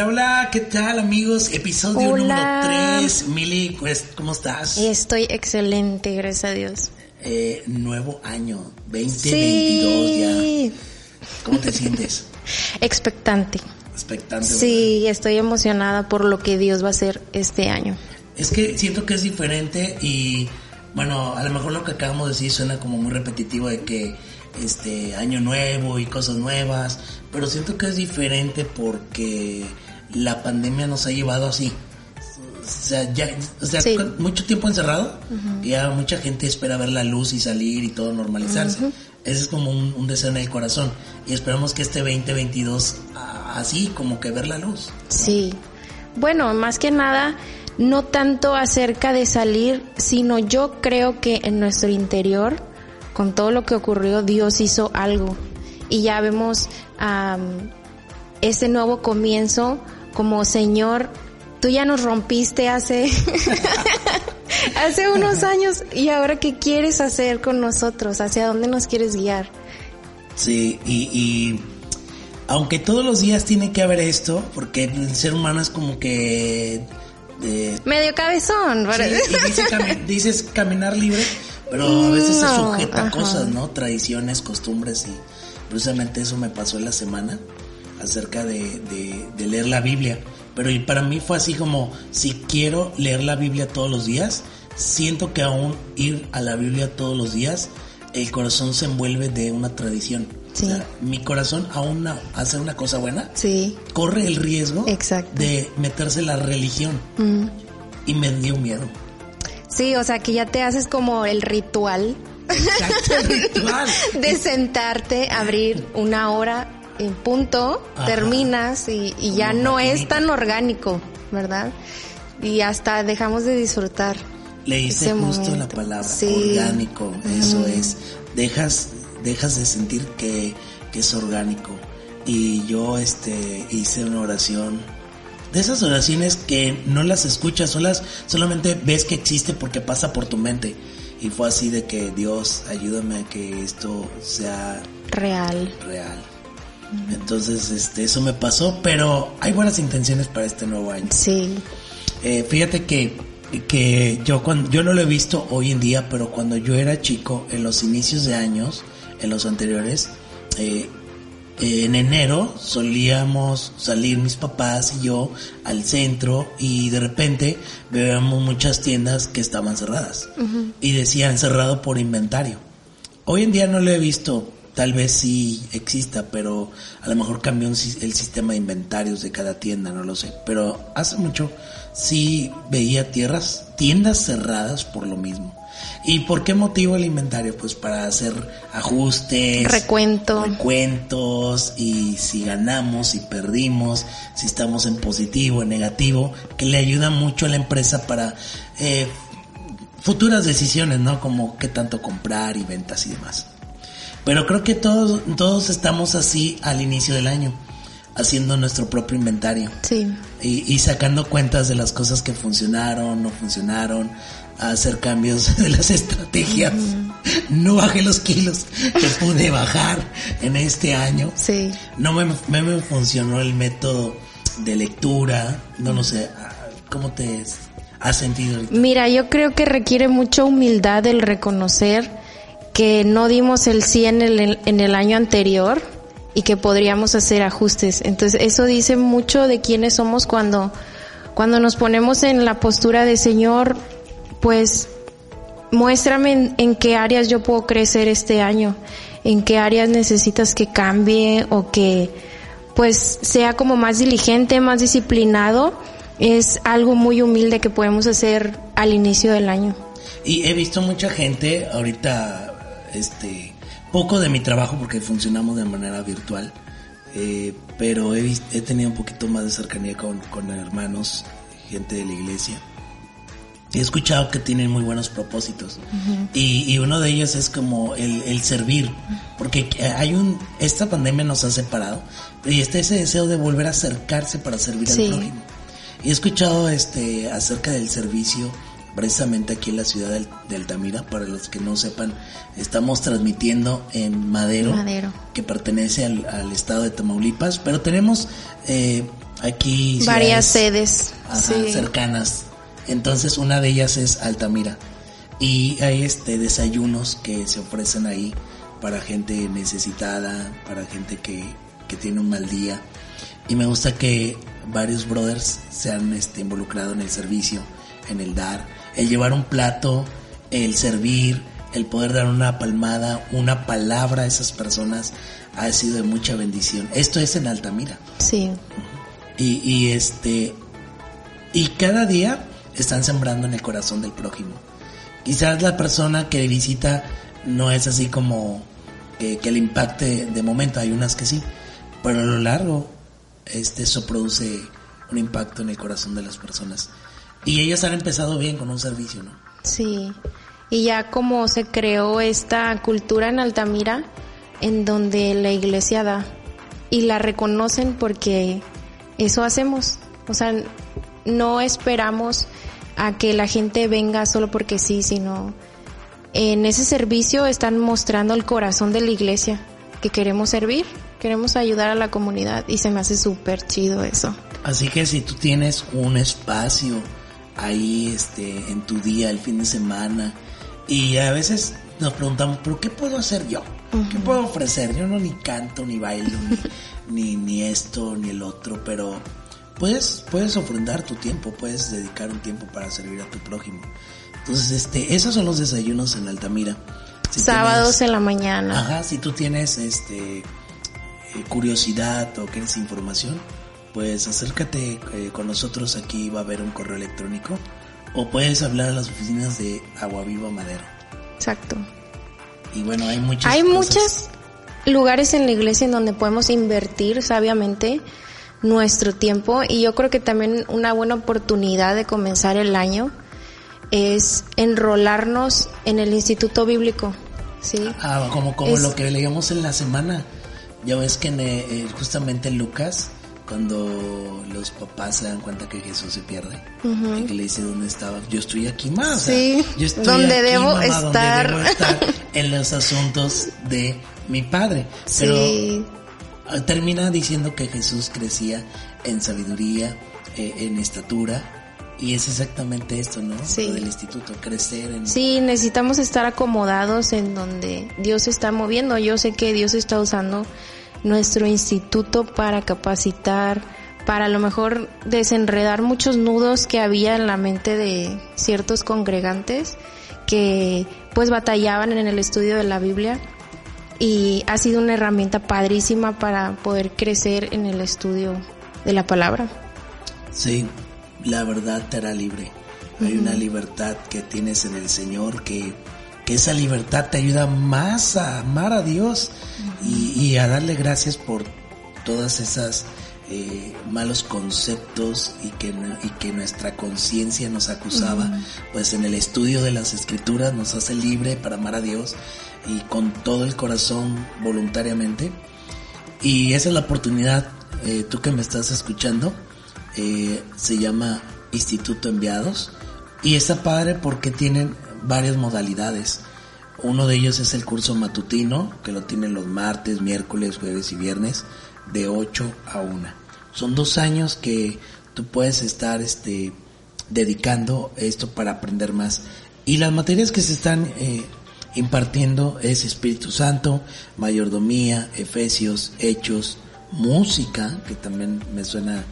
Hola, hola, ¿qué tal amigos? Episodio Hola. número 3. Mili, pues, ¿cómo estás? Estoy excelente, gracias a Dios. Eh, nuevo año, 2022 Sí. ya. ¿Cómo te sientes? Expectante. Expectante. Sí, estoy emocionada por lo que Dios va a hacer este año. Es que siento que es diferente y, bueno, a lo mejor lo que acabamos de decir suena como muy repetitivo de que este año nuevo y cosas nuevas, pero siento que es diferente porque la pandemia nos ha llevado así. O sea, ya, o sea, Sí. mucho tiempo encerrado, ya mucha gente espera ver la luz y salir y todo normalizarse. Ese es como un, un deseo en el corazón. Y esperamos que este 2022, ah, así como que ver la luz. Sí. Bueno, más que nada, no tanto acerca de salir, sino yo creo que en nuestro interior, con todo lo que ocurrió, Dios hizo algo. Y ya vemos am, este nuevo comienzo como Señor, tú ya nos rompiste hace, hace unos años y ahora qué quieres hacer con nosotros, hacia dónde nos quieres guiar. Sí, y, y aunque todos los días tiene que haber esto, porque el ser humano es como que... eh, Medio cabezón, sí, ¿verdad? y dice cami- dices caminar libre, pero a veces se sujeta a ajá. cosas, ¿no? Tradiciones, costumbres y precisamente eso me pasó en la semana acerca de, de- de leer la Biblia. Pero para mí fue así como, si quiero leer la Biblia todos los días, siento que aún ir a la Biblia todos los días, el corazón se envuelve de una tradición. Sí. O sea, mi corazón aún a hacer una cosa buena, Sí. corre el riesgo Exacto. de meterse en la religión. Mm. Y me dio miedo. Sí, o sea que ya te haces como el ritual Exacto, el ritual. de sentarte, abrir una hora en punto, Ajá. terminas y, y ya no es tan orgánico, ¿verdad? Y hasta dejamos de disfrutar. Leíste ese justo la palabra, Sí. orgánico, eso es. Dejas, dejas de sentir que, que es orgánico. Y yo este hice una oración. De esas oraciones que no las escuchas, solas, solamente ves que existe porque pasa por tu mente. Y fue así de que Dios, ayúdame a que esto sea Real. real. Entonces, este, eso me pasó, pero hay buenas intenciones para este nuevo año. Sí. Eh, fíjate que, que yo cuando yo no lo he visto hoy en día, pero cuando yo era chico, en los inicios de años, en los anteriores, eh, en enero solíamos salir mis papás y yo al centro y de repente veíamos muchas tiendas que estaban cerradas y decían cerrado por inventario. Hoy en día no lo he visto, tal vez sí exista, pero a lo mejor cambió el sistema de inventarios de cada tienda, no lo sé. Pero hace mucho sí veía tierras, tiendas cerradas por lo mismo. ¿Y por qué motivo el inventario? Pues para hacer ajustes, Recuento. recuentos y si ganamos, si perdimos, si estamos en positivo, en negativo, que le ayuda mucho a la empresa para eh, futuras decisiones, ¿no? Como qué tanto comprar y ventas y demás. Pero creo que todos, todos estamos así al inicio del año, haciendo nuestro propio inventario Sí. y, y sacando cuentas de las cosas que funcionaron, no funcionaron, a hacer cambios de las estrategias. No bajé los kilos que pude bajar en este año. Sí. No me, me, me funcionó el método de lectura. No lo sé. ah, ¿Cómo te has sentido ahorita? Mira, yo creo que requiere mucha humildad el reconocer que no dimos el 100 en el, en el año anterior y que podríamos hacer ajustes. Entonces, eso dice mucho de quiénes somos cuando, cuando nos ponemos en la postura de Señor, pues muéstrame en, en qué áreas yo puedo crecer este año, en qué áreas necesitas que cambie o que pues sea como más diligente, más disciplinado. Es algo muy humilde que podemos hacer al inicio del año. Y he visto mucha gente ahorita, este, poco de mi trabajo porque funcionamos de manera virtual, eh, pero he, he tenido un poquito más de cercanía con, con hermanos, gente de la iglesia. He escuchado que tienen muy buenos propósitos. y, y uno de ellos es como el, el servir. Porque hay un, esta pandemia nos ha separado. Y está ese deseo de volver a acercarse para servir Sí. al prójimo. Y he escuchado este acerca del servicio precisamente aquí en la ciudad de Altamira. Para los que no sepan, estamos transmitiendo en Madero, Madero. que pertenece al, al estado de Tamaulipas, pero tenemos eh, aquí varias sedes cercanas. Entonces una de ellas es Altamira y hay este desayunos que se ofrecen ahí para gente necesitada, para gente que, que tiene un mal día. Y me gusta que varios brothers se han este, involucrado en el servicio, en el dar, el llevar un plato, el servir, el poder dar una palmada, una palabra a esas personas ha sido de mucha bendición. Esto es en Altamira. Sí. Y, y este y cada día están sembrando en el corazón del prójimo. Quizás la persona que visita no es así como que, que le impacte de momento, hay unas que sí, pero a lo largo este, eso produce un impacto en el corazón de las personas. Y ellos han empezado bien con un servicio, ¿no? Sí, y ya como se creó esta cultura en Altamira, en donde la iglesia da, y la reconocen porque eso hacemos. O sea, no esperamos a que la gente venga solo porque sí, sino en ese servicio están mostrando el corazón de la iglesia, que queremos servir, queremos ayudar a la comunidad y se me hace súper chido eso. Así que si tú tienes un espacio ahí este en tu día, el fin de semana, y a veces nos preguntamos, ¿pero qué puedo hacer yo? ¿Qué puedo ofrecer? Yo no ni canto, ni bailo, ni, ni, esto, ni el otro, pero puedes, puedes ofrendar tu tiempo, puedes dedicar un tiempo para servir a tu prójimo. Entonces, este, esos son los desayunos en Altamira. Sábados en la mañana. Ajá, si tú tienes este eh, curiosidad o quieres información, pues acércate eh, con nosotros, aquí va a haber un correo electrónico o puedes hablar a las oficinas de Agua Viva Madero. Exacto. Y bueno, hay muchos Hay muchos lugares en la iglesia en donde podemos invertir sabiamente nuestro tiempo y yo creo que también una buena oportunidad de comenzar el año es enrolarnos en el Instituto Bíblico. ¿sí? Ah, como, como lo que leíamos en la semana. Ya ves que eh, justamente Lucas cuando los papás se dan cuenta que Jesús se pierde y que le dice dónde estaba yo estoy aquí más sí, yo estoy donde debo estar donde debo estar en los asuntos de mi padre pero ah, termina diciendo que Jesús crecía en sabiduría eh, en estatura y es exactamente esto, ¿no? Sí. Lo del instituto, crecer en... Sí, necesitamos estar acomodados en donde Dios está moviendo. Yo sé que Dios está usando nuestro instituto para capacitar, para a lo mejor desenredar muchos nudos que había en la mente de ciertos congregantes que pues batallaban en el estudio de la Biblia y ha sido una herramienta padrísima para poder crecer en el estudio de la palabra. Sí, la verdad te hará libre. Hay una libertad que tienes en el Señor que esa libertad te ayuda más a amar a Dios y, a darle gracias por todas esas eh, malos conceptos y que, y que nuestra conciencia nos acusaba, pues en el estudio de las escrituras nos hace libre para amar a Dios y con todo el corazón voluntariamente. Y esa es la oportunidad, eh, tú que me estás escuchando, eh, se llama Instituto Enviados. Y está padre porque tienen varias modalidades. Uno de ellos es el curso matutino, que lo tienen los martes, miércoles, jueves y viernes, de 8 a 1. Son dos años que tú puedes estar este, dedicando esto para aprender más. Y las materias que se están eh, impartiendo es Espíritu Santo, mayordomía, Efesios, Hechos, música, que también me suena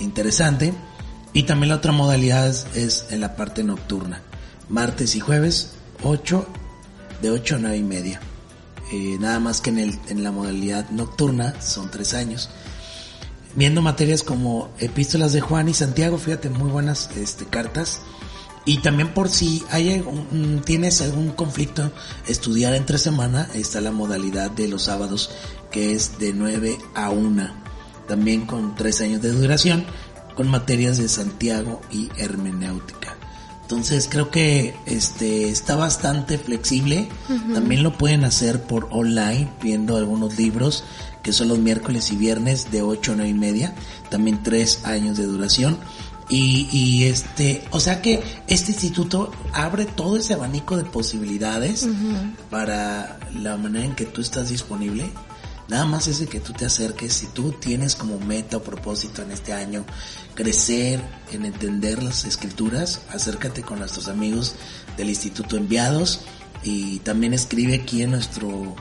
interesante. Y también la otra modalidad es en la parte nocturna martes y jueves, 8, de 8 a 9 y media. Eh, nada más que en, el, en la modalidad nocturna son 3 años. Viendo materias como epístolas de Juan y Santiago, fíjate, muy buenas este, cartas. Y también por si hay tienes algún conflicto, estudiar entre semana, está la modalidad de los sábados, que es de 9 a 1. También con 3 años de duración, con materias de Santiago y hermenéutica. Entonces creo que este está bastante flexible. También lo pueden hacer por online, viendo algunos libros que son los miércoles y viernes de 8 a 9 y media. También tres años de duración. Y, y este, o sea que este instituto abre todo ese abanico de posibilidades para la manera en que tú estás disponible. Nada más es de que tú te acerques, si tú tienes como meta o propósito en este año crecer en entender las escrituras, acércate con nuestros amigos del Instituto Enviados y también escribe aquí en nuestro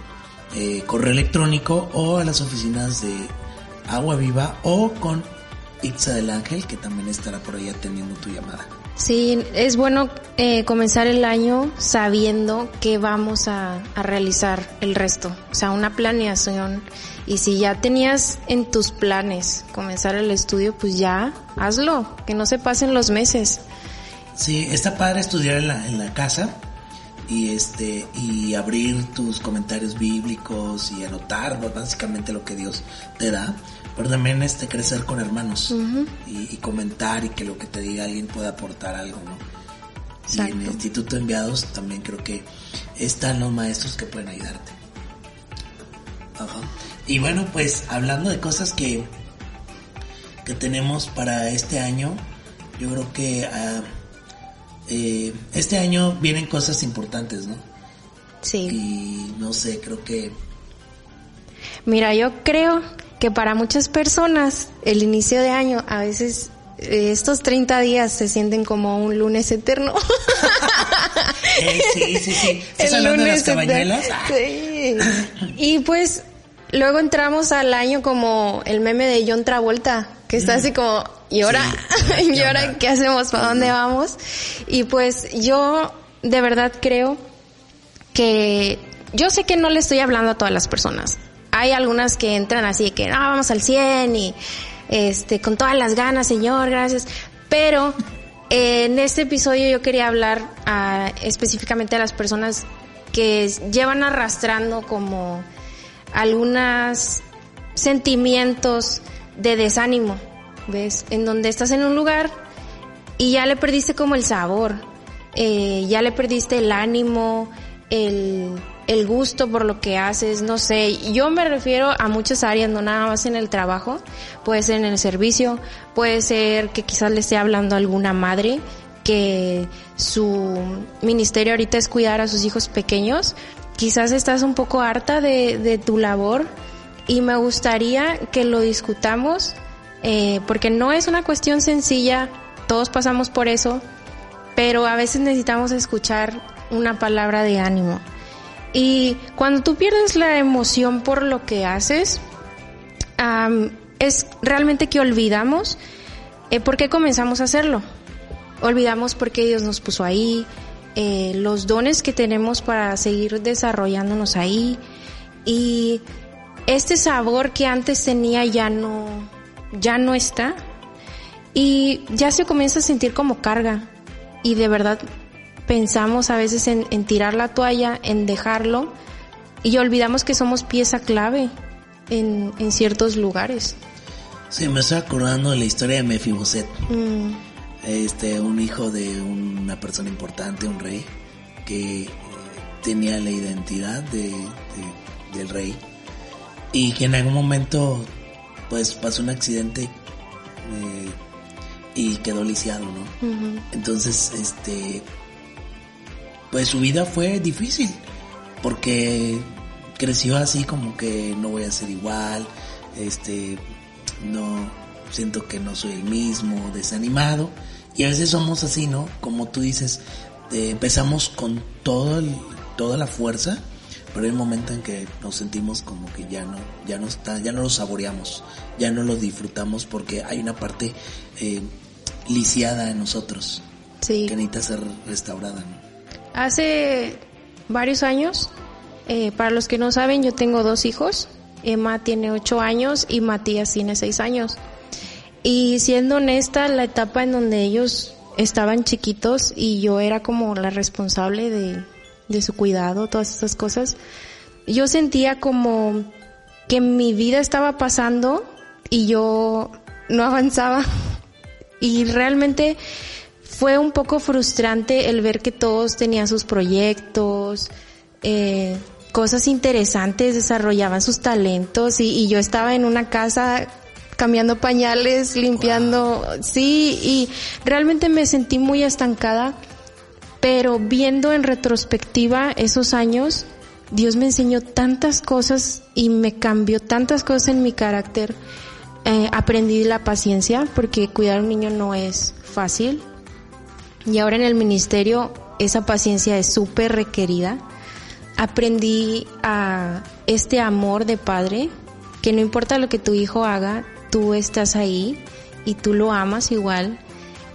eh, correo electrónico o a las oficinas de Agua Viva o con Itza del Ángel que también estará por ahí atendiendo tu llamada. Sí, es bueno eh, comenzar el año sabiendo que vamos a, a, realizar el resto, o sea, una planeación. Y si ya tenías en tus planes comenzar el estudio, pues ya hazlo, que no se pasen los meses. Sí, está padre estudiar en la, en la casa y este y abrir tus comentarios bíblicos y anotar básicamente lo que Dios te da pero también este crecer con hermanos y, y, comentar y que lo que te diga alguien pueda aportar algo, ¿no? Y en el Instituto Enviados también creo que están los maestros que pueden ayudarte. Ajá. Y bueno, pues hablando de cosas que, que tenemos para este año, yo creo que uh, eh, este año vienen cosas importantes, ¿no? Sí. Y no sé, creo que... Mira, yo creo que para muchas personas el inicio de año a veces eh, estos 30 días se sienten como un lunes eterno. eh, sí, sí, sí. ¿Estás el hablando lunes de las cabañuelas? Sí. Y pues luego entramos al año como el meme de John Travolta, que está así como, ¿y ahora? Sí. ¿Y ahora qué hacemos? ¿Para dónde vamos? Y pues yo de verdad creo que yo sé que no le estoy hablando a todas las personas hay algunas que entran así que, no, vamos al 100 y este, con todas las ganas, Señor, gracias. Pero eh, en este episodio yo quería hablar a, específicamente a las personas que llevan arrastrando como algunos sentimientos de desánimo, ¿ves? En donde estás en un lugar y ya le perdiste como el sabor, eh, ya le perdiste el ánimo, el el gusto por lo que haces, no sé, yo me refiero a muchas áreas, no nada más en el trabajo, puede ser en el servicio, puede ser que quizás le esté hablando a alguna madre que su ministerio ahorita es cuidar a sus hijos pequeños, quizás estás un poco harta de, de tu labor y me gustaría que lo discutamos eh, porque no es una cuestión sencilla, todos pasamos por eso, pero a veces necesitamos escuchar una palabra de ánimo. Y cuando tú pierdes la emoción por lo que haces, es realmente que olvidamos eh, por qué comenzamos a hacerlo. Olvidamos por qué Dios nos puso ahí, eh, los dones que tenemos para seguir desarrollándonos ahí. Y este sabor que antes tenía ya no, ya no está. Y ya se comienza a sentir como carga. Y de verdad pensamos a veces en, en tirar la toalla, en dejarlo y olvidamos que somos pieza clave en, en ciertos lugares. Sí, me estoy acordando de la historia de Mefiboset. Mm. Este, un hijo de una persona importante, un rey, que eh, tenía la identidad de, de, del rey y que en algún momento pues pasó un accidente eh, y quedó lisiado, ¿no? Uh -huh. Entonces, este, pues su vida fue difícil, porque creció así como que no voy a ser igual, este, no, siento que no soy el mismo, desanimado, y a veces somos así, ¿no? Como tú dices, eh, empezamos con todo el, toda la fuerza, pero hay un momento en que nos sentimos como que ya no, ya no está, ya no lo saboreamos, ya no lo disfrutamos porque hay una parte eh, lisiada en nosotros sí. que necesita ser restaurada, ¿no? Hace varios años, eh, para los que no saben, yo tengo dos hijos. Emma tiene ocho años y Matías tiene seis años. Y siendo honesta, la etapa en donde ellos estaban chiquitos y yo era como la responsable de, de su cuidado, todas estas cosas, yo sentía como que mi vida estaba pasando y yo no avanzaba. Y realmente fue un poco frustrante el ver que todos tenían sus proyectos, eh, cosas interesantes, desarrollaban sus talentos y, y, yo estaba en una casa cambiando pañales, limpiando, wow. sí, y realmente me sentí muy estancada, pero viendo en retrospectiva esos años, Dios me enseñó tantas cosas y me cambió tantas cosas en mi carácter. Eh, aprendí la paciencia porque cuidar a un niño no es fácil. Y ahora en el ministerio esa paciencia es súper requerida. Aprendí a este amor de padre, que no importa lo que tu hijo haga, tú estás ahí y tú lo amas igual.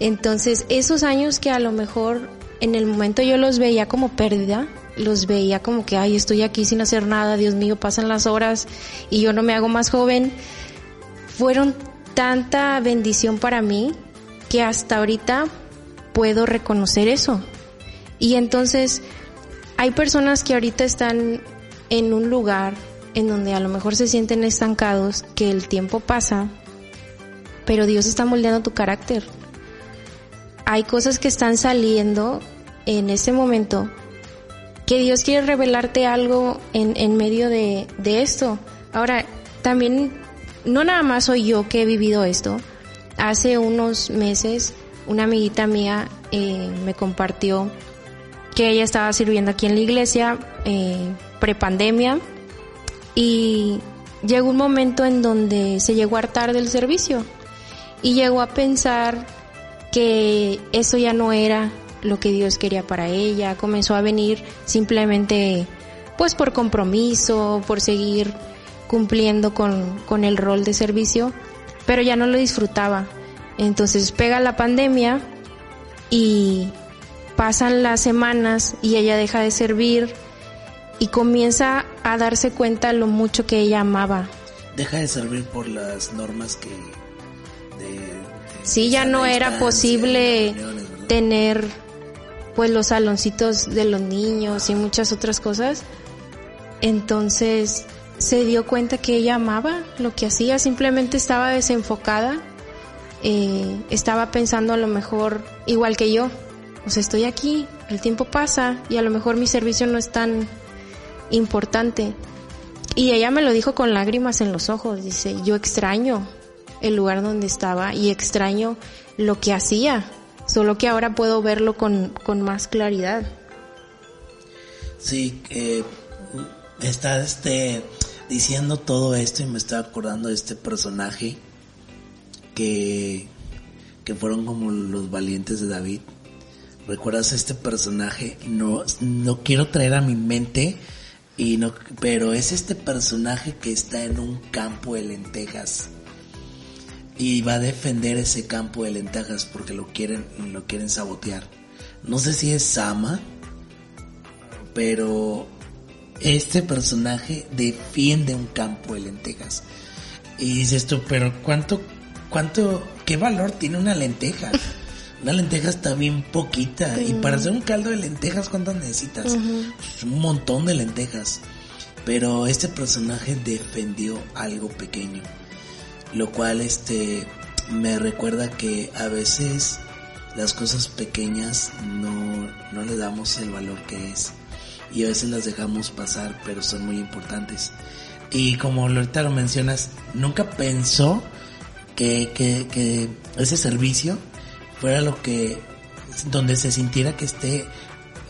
Entonces esos años que a lo mejor en el momento yo los veía como pérdida, los veía como que, ay, estoy aquí sin hacer nada, Dios mío, pasan las horas y yo no me hago más joven, fueron tanta bendición para mí que hasta ahorita puedo reconocer eso. Y entonces hay personas que ahorita están en un lugar en donde a lo mejor se sienten estancados, que el tiempo pasa, pero Dios está moldeando tu carácter. Hay cosas que están saliendo en ese momento que Dios quiere revelarte algo en, en medio de, de esto. Ahora, también, no nada más soy yo que he vivido esto. Hace unos meses, una amiguita mía eh, me compartió que ella estaba sirviendo aquí en la iglesia eh, prepandemia y llegó un momento en donde se llegó a hartar del servicio y llegó a pensar que eso ya no era lo que Dios quería para ella, comenzó a venir simplemente pues por compromiso, por seguir cumpliendo con, con el rol de servicio, pero ya no lo disfrutaba. Entonces pega la pandemia y pasan las semanas y ella deja de servir y comienza a darse cuenta lo mucho que ella amaba. Deja de servir por las normas que... De, sí, ya no era posible tener pues los saloncitos de los niños y muchas otras cosas. Entonces se dio cuenta que ella amaba lo que hacía, simplemente estaba desenfocada, eh, estaba pensando a lo mejor igual que yo, o sea, estoy aquí, el tiempo pasa y a lo mejor mi servicio no es tan importante. Y ella me lo dijo con lágrimas en los ojos, dice, yo extraño el lugar donde estaba y extraño lo que hacía, solo que ahora puedo verlo con, con más claridad. Sí, eh, está este, diciendo todo esto y me está acordando de este personaje que, que fueron como los valientes de David. ¿Recuerdas este personaje? No, no quiero traer a mi mente, y no, pero es este personaje que está en un campo de lentejas y va a defender ese campo de lentejas porque lo quieren, lo quieren sabotear. No sé si es Sama, pero este personaje defiende un campo de lentejas. Y dices tú, pero ¿cuánto, cuánto, qué valor tiene una lenteja? Una lenteja está bien poquita. Y para hacer un caldo de lentejas, ¿cuántas necesitas? Pues, un montón de lentejas. Pero este personaje defendió algo pequeño lo cual este me recuerda que a veces las cosas pequeñas no, no le damos el valor que es y a veces las dejamos pasar pero son muy importantes y como ahorita lo mencionas nunca pensó que, que, que ese servicio fuera lo que donde se sintiera que esté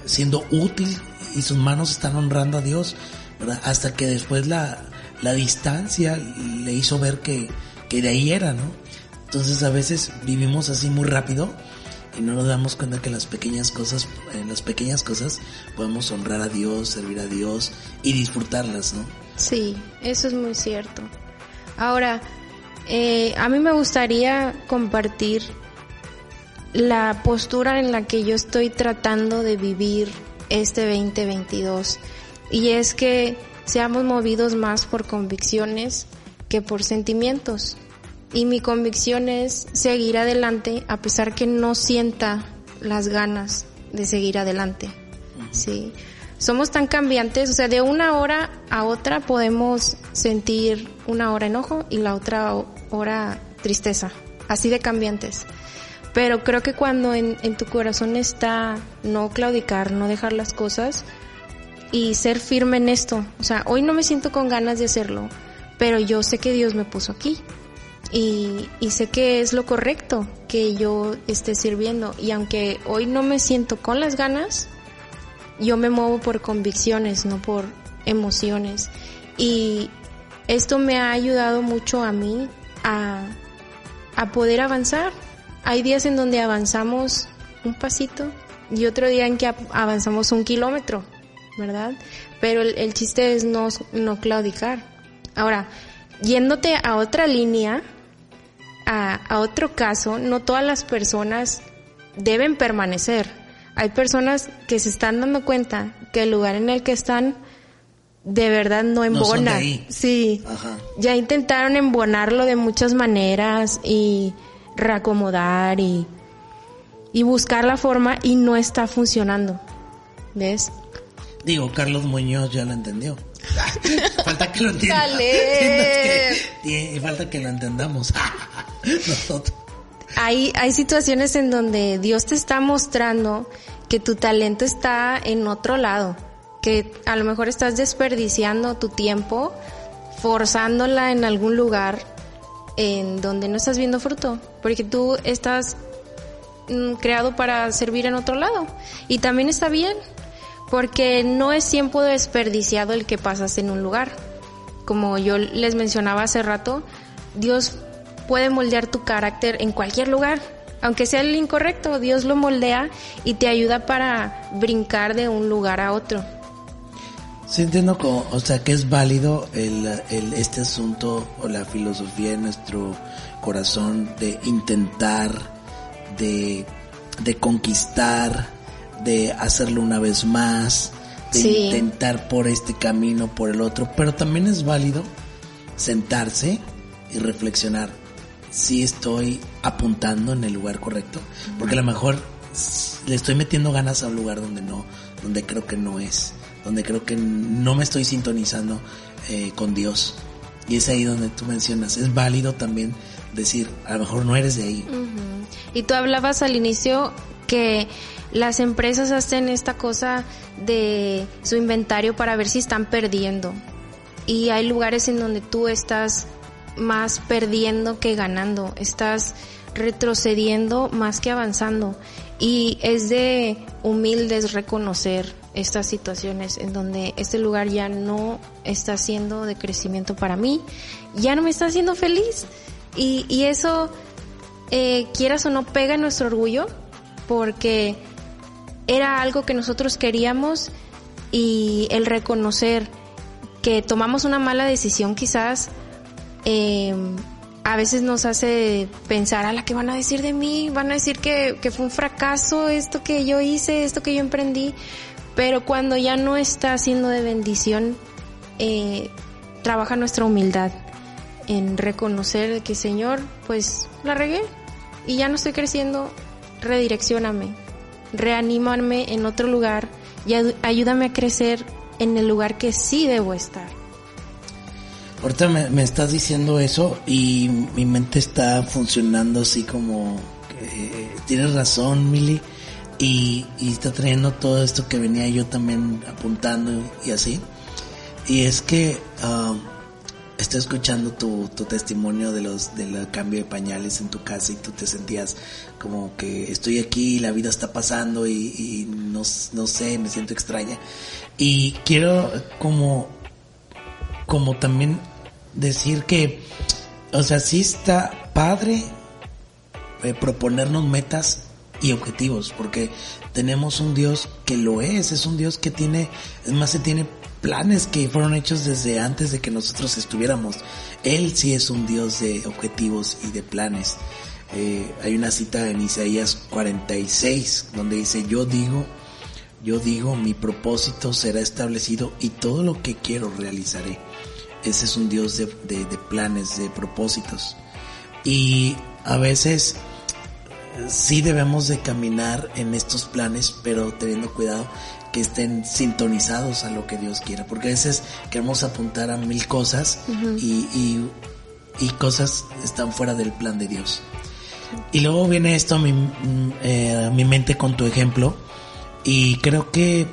siendo útil y sus manos están honrando a Dios ¿verdad? hasta que después la, la distancia le hizo ver que que de ahí era, ¿no? Entonces a veces vivimos así muy rápido y no nos damos cuenta que las pequeñas cosas, en las pequeñas cosas podemos honrar a Dios, servir a Dios y disfrutarlas, ¿no? Sí, eso es muy cierto. Ahora, eh, a mí me gustaría compartir la postura en la que yo estoy tratando de vivir este 2022 y es que seamos movidos más por convicciones que por sentimientos. Y mi convicción es seguir adelante a pesar que no sienta las ganas de seguir adelante. Sí. Somos tan cambiantes, o sea, de una hora a otra podemos sentir una hora enojo y la otra hora tristeza. Así de cambiantes. Pero creo que cuando en, tu corazón está no claudicar, no dejar las cosas y ser firme en esto. O sea, hoy no me siento con ganas de hacerlo pero yo sé que Dios me puso aquí y, sé que es lo correcto que yo esté sirviendo y aunque hoy no me siento con las ganas, yo me muevo por convicciones, no por emociones. Y esto me ha ayudado mucho a mí a, a poder avanzar. Hay días en donde avanzamos un pasito y otro día en que avanzamos un kilómetro, ¿verdad? Pero el, chiste es no, no claudicar. Ahora, yéndote a otra línea, a, a otro caso, no todas las personas deben permanecer. Hay personas que se están dando cuenta que el lugar en el que están de verdad no embona. Sí. Ya intentaron embonarlo de muchas maneras y reacomodar y, y buscar la forma y no está funcionando. ¿Ves? Digo, Carlos Muñoz ya lo entendió. falta que lo entienda. falta que lo entendamos. Nosotros. Hay, hay situaciones en donde Dios te está mostrando que tu talento está en otro lado que a lo mejor estás desperdiciando tu tiempo forzándola en algún lugar en donde no estás viendo fruto, porque tú estás mm, creado para servir en otro lado y también está bien, porque no es tiempo desperdiciado el que pasas en un lugar. Como yo les mencionaba hace rato, Dios puede moldear tu carácter en cualquier lugar. Aunque sea el incorrecto, Dios lo moldea y te ayuda para brincar de un lugar a otro. Sí, entiendo, como, o sea, que es válido el, el, este asunto o la filosofía en nuestro corazón de intentar, de, de conquistar, de hacerlo una vez más, de intentar por este camino, por el otro, pero también es válido sentarse y reflexionar si estoy apuntando en el lugar correcto, porque a lo mejor le estoy metiendo ganas a un lugar donde no, donde creo que no es donde creo que no me estoy sintonizando eh, con Dios. Y es ahí donde tú mencionas, es válido también decir, a lo mejor no eres de ahí. Y tú hablabas al inicio que las empresas hacen esta cosa de su inventario para ver si están perdiendo. Y hay lugares en donde tú estás más perdiendo que ganando, estás retrocediendo más que avanzando. Y es de humildes reconocer estas situaciones en donde este lugar ya no está siendo de crecimiento para mí, ya no me está haciendo feliz. Y, y eso, eh, quieras o no, pega en nuestro orgullo porque era algo que nosotros queríamos y el reconocer que tomamos una mala decisión quizás eh, a veces nos hace pensar a la que van a decir de mí, van a decir que, que fue un fracaso esto que yo hice, esto que yo emprendí, pero cuando ya no está siendo de bendición, eh, trabaja nuestra humildad en reconocer que Señor, pues la regué y ya no estoy creciendo, redireccioname, reanímame en otro lugar y ayúdame a crecer en el lugar que sí debo estar. Ahorita me, estás diciendo eso y mi mente está funcionando así como... tienes razón, Mili y, está trayendo todo esto que venía yo también apuntando y así. Y es que um, estoy escuchando tu, tu, testimonio de los del cambio de pañales en tu casa y tú te sentías como que estoy aquí, la vida está pasando y, no, no, sé, me siento extraña. Y quiero como, como también decir que, o sea, sí está padre eh, proponernos metas y objetivos, porque tenemos un Dios que lo es, es un Dios que tiene, es más, se tiene planes que fueron hechos desde antes de que nosotros estuviéramos. Él sí es un Dios de objetivos y de planes. Eh, hay una cita en Isaías 46 donde dice, yo digo, yo digo, mi propósito será establecido y todo lo que quiero realizaré. Ese es un Dios de, de, de planes, de propósitos. Y a veces sí debemos de caminar en estos planes, pero teniendo cuidado que estén sintonizados a lo que Dios quiera, porque a veces queremos apuntar a mil cosas y, y, cosas están fuera del plan de Dios. Y luego viene esto a mi, eh, a mi mente con tu ejemplo y creo que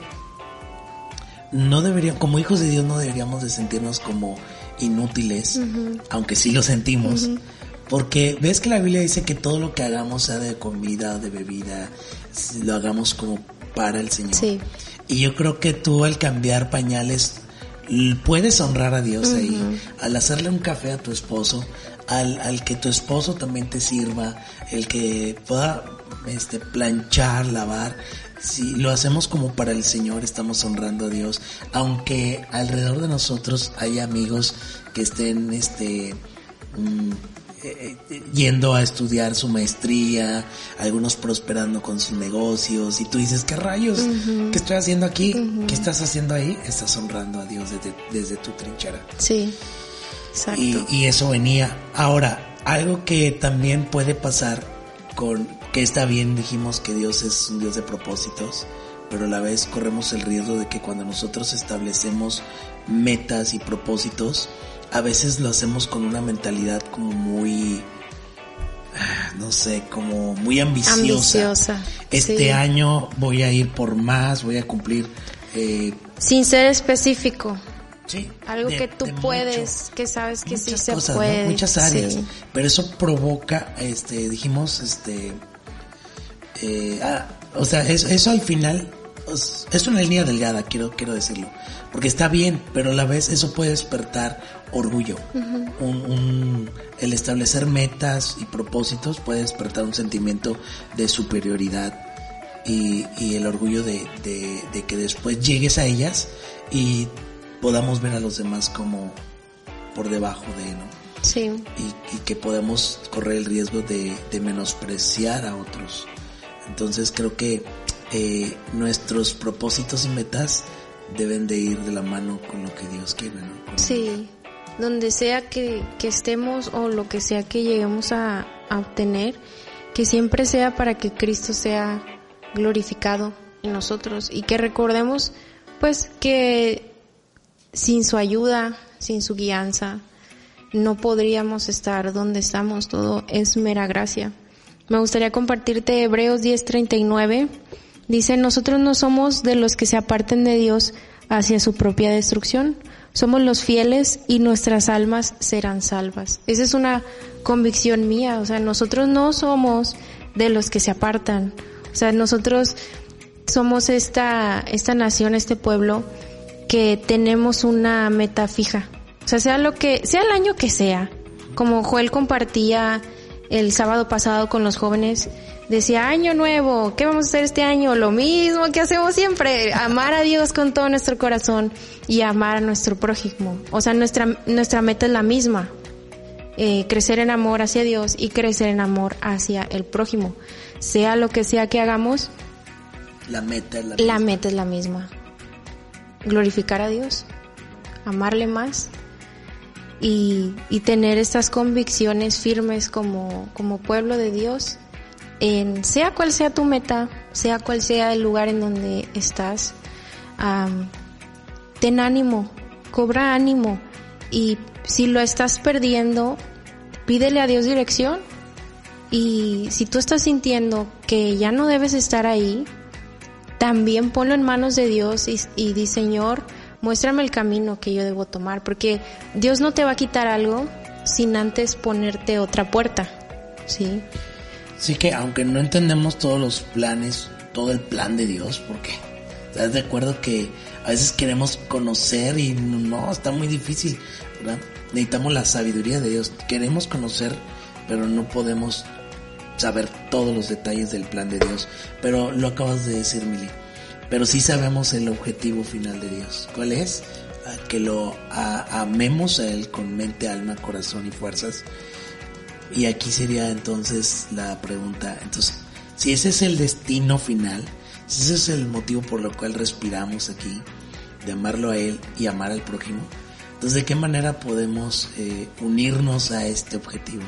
no deberíamos, como hijos de Dios no deberíamos de sentirnos como inútiles, aunque sí lo sentimos. Porque ves que la Biblia dice que todo lo que hagamos, sea de comida, de bebida, lo hagamos como para el Señor. Sí. Y yo creo que tú al cambiar pañales puedes honrar a Dios ahí al hacerle un café a tu esposo, al, al que tu esposo también te sirva, el que pueda este, planchar, lavar. Si lo hacemos como para el Señor, estamos honrando a Dios, aunque alrededor de nosotros hay amigos que estén este mm, eh, eh, yendo a estudiar su maestría, algunos prosperando con sus negocios, y tú dices, ¿qué rayos? ¿Qué estoy haciendo aquí? ¿Qué estás haciendo ahí? Estás honrando a Dios desde, desde tu trinchera. Sí, exacto. Y, y eso venía. Ahora, algo que también puede pasar con, que está bien, dijimos que Dios es un Dios de propósitos, pero a la vez corremos el riesgo de que cuando nosotros establecemos metas y propósitos, a veces lo hacemos con una mentalidad como muy, ah, no sé, como muy ambiciosa. Ambiciosa. Este año voy a ir por más, voy a cumplir. Eh, Sin ser específico. Sí, Algo de- que tú de puedes, mucho. que sabes que sí se cosas, ¿no? puede. muchas áreas, Sí. pero eso provoca, este, dijimos, este, eh, ah, o sea, eso, eso al final es, una línea delgada, quiero, quiero decirlo, porque está bien, pero a la vez eso puede despertar orgullo, un, un- el establecer metas y propósitos puede despertar un sentimiento de superioridad y, y el orgullo de, de- de que después llegues a ellas y podamos ver a los demás como por debajo de, ¿no? Sí. Y, y que podemos correr el riesgo de, de menospreciar a otros. Entonces creo que eh, nuestros propósitos y metas deben de ir de la mano con lo que Dios quiere, ¿no? Con- Sí, donde sea que, que estemos o lo que sea que lleguemos a, a obtener, que siempre sea para que Cristo sea glorificado en nosotros y que recordemos pues que sin su ayuda, sin su guianza, no podríamos estar donde estamos, todo es mera gracia. Me gustaría compartirte Hebreos 10:39. Dice, nosotros no somos de los que se aparten de Dios hacia su propia destrucción. Somos los fieles y nuestras almas serán salvas. Esa es una convicción mía. O sea, nosotros no somos de los que se apartan. O sea, nosotros somos esta, esta nación, este pueblo, que tenemos una meta fija. O sea, sea lo que, sea el año que sea. Como Joel compartía el sábado pasado con los jóvenes, decía, año nuevo, ¿qué vamos a hacer este año? Lo mismo que hacemos siempre, amar a Dios con todo nuestro corazón y amar a nuestro prójimo. O sea, nuestra, nuestra meta es la misma, eh, crecer en amor hacia Dios y crecer en amor hacia el prójimo. Sea lo que sea que hagamos, La meta es la, la misma. meta es la misma. Glorificar a Dios, amarle más y, tener estas convicciones firmes como, como pueblo de Dios en sea cual sea tu meta, sea cual sea el lugar en donde estás, ten ánimo, cobra ánimo y si lo estás perdiendo, pídele a Dios dirección y si tú estás sintiendo que ya no debes estar ahí, también ponlo en manos de Dios y di, Señor, muéstrame el camino que yo debo tomar, porque Dios no te va a quitar algo sin antes ponerte otra puerta, ¿sí? Sí que aunque no entendemos todos los planes, todo el plan de Dios, porque estás de acuerdo que a veces queremos conocer y no, está muy difícil, ¿verdad? Necesitamos la sabiduría de Dios, queremos conocer, pero no podemos saber todos los detalles del plan de Dios. Pero lo acabas de decir, Mili. Pero sí sabemos el objetivo final de Dios. ¿Cuál es? Ah, Que lo a- amemos a Él con mente, alma, corazón y fuerzas. Y aquí sería entonces la pregunta, entonces, si ese es el destino final, si ese es el motivo por lo cual respiramos aquí, de amarlo a Él y amar al prójimo, entonces de qué manera podemos eh, unirnos a este objetivo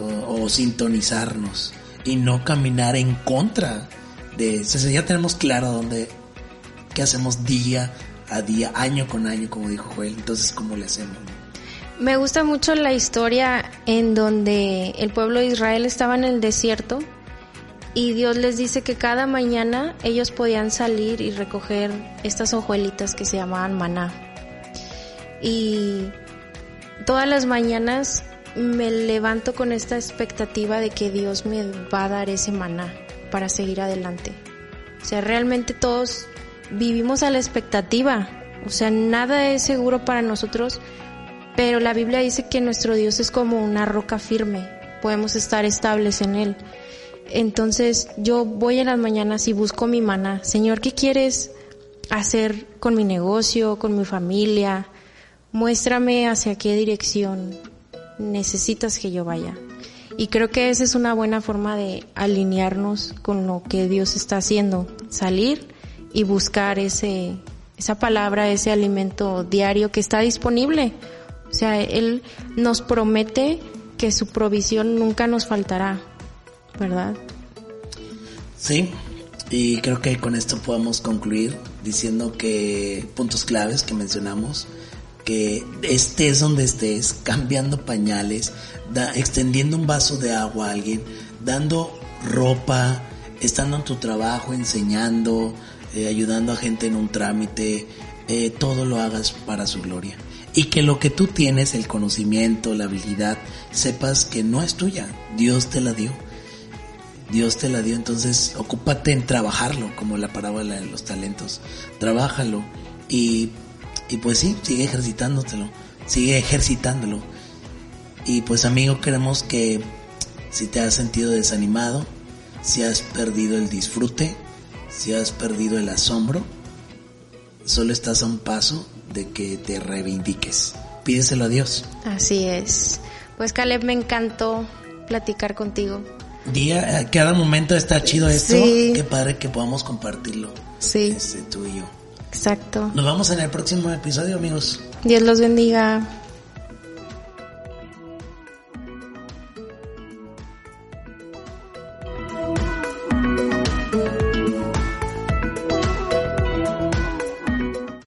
o, o sintonizarnos y no caminar en contra de, ya tenemos claro dónde, qué hacemos día a día, año con año, como dijo Joel, entonces cómo le hacemos. Me gusta mucho la historia en donde el pueblo de Israel estaba en el desierto y Dios les dice que cada mañana ellos podían salir y recoger estas hojuelitas que se llamaban maná. Y todas las mañanas me levanto con esta expectativa de que Dios me va a dar ese maná para seguir adelante. O sea, realmente todos vivimos a la expectativa. O sea, nada es seguro para nosotros, pero la Biblia dice que nuestro Dios es como una roca firme, podemos estar estables en Él. Entonces yo voy en las mañanas y busco mi maná. Señor, ¿qué quieres hacer con mi negocio, con mi familia? Muéstrame hacia qué dirección necesitas que yo vaya. Y creo que esa es una buena forma de alinearnos con lo que Dios está haciendo, salir y buscar ese, esa palabra, ese alimento diario que está disponible. O sea, Él nos promete que su provisión nunca nos faltará, ¿verdad? Sí, y creo que con esto podemos concluir diciendo que puntos claves que mencionamos, que estés donde estés, cambiando pañales, extendiendo un vaso de agua a alguien, dando ropa, estando en tu trabajo, enseñando, eh, ayudando a gente en un trámite, eh, todo lo hagas para su gloria. Y que lo que tú tienes, el conocimiento, la habilidad, sepas que no es tuya, Dios te la dio. Dios te la dio, entonces ocúpate en trabajarlo, como la parábola de los talentos. Trabájalo y, y pues sí, sigue ejercitándotelo, sigue ejercitándolo y pues amigo, queremos que si te has sentido desanimado, si has perdido el disfrute, si has perdido el asombro, solo estás a un paso de que te reivindiques. Pídeselo a Dios. Así es. Pues Caleb, me encantó platicar contigo. Día, cada momento está chido esto. Sí. Qué padre que podamos compartirlo. Sí. Este, tú y yo. Exacto. Nos vemos en el próximo episodio, amigos. Dios los bendiga.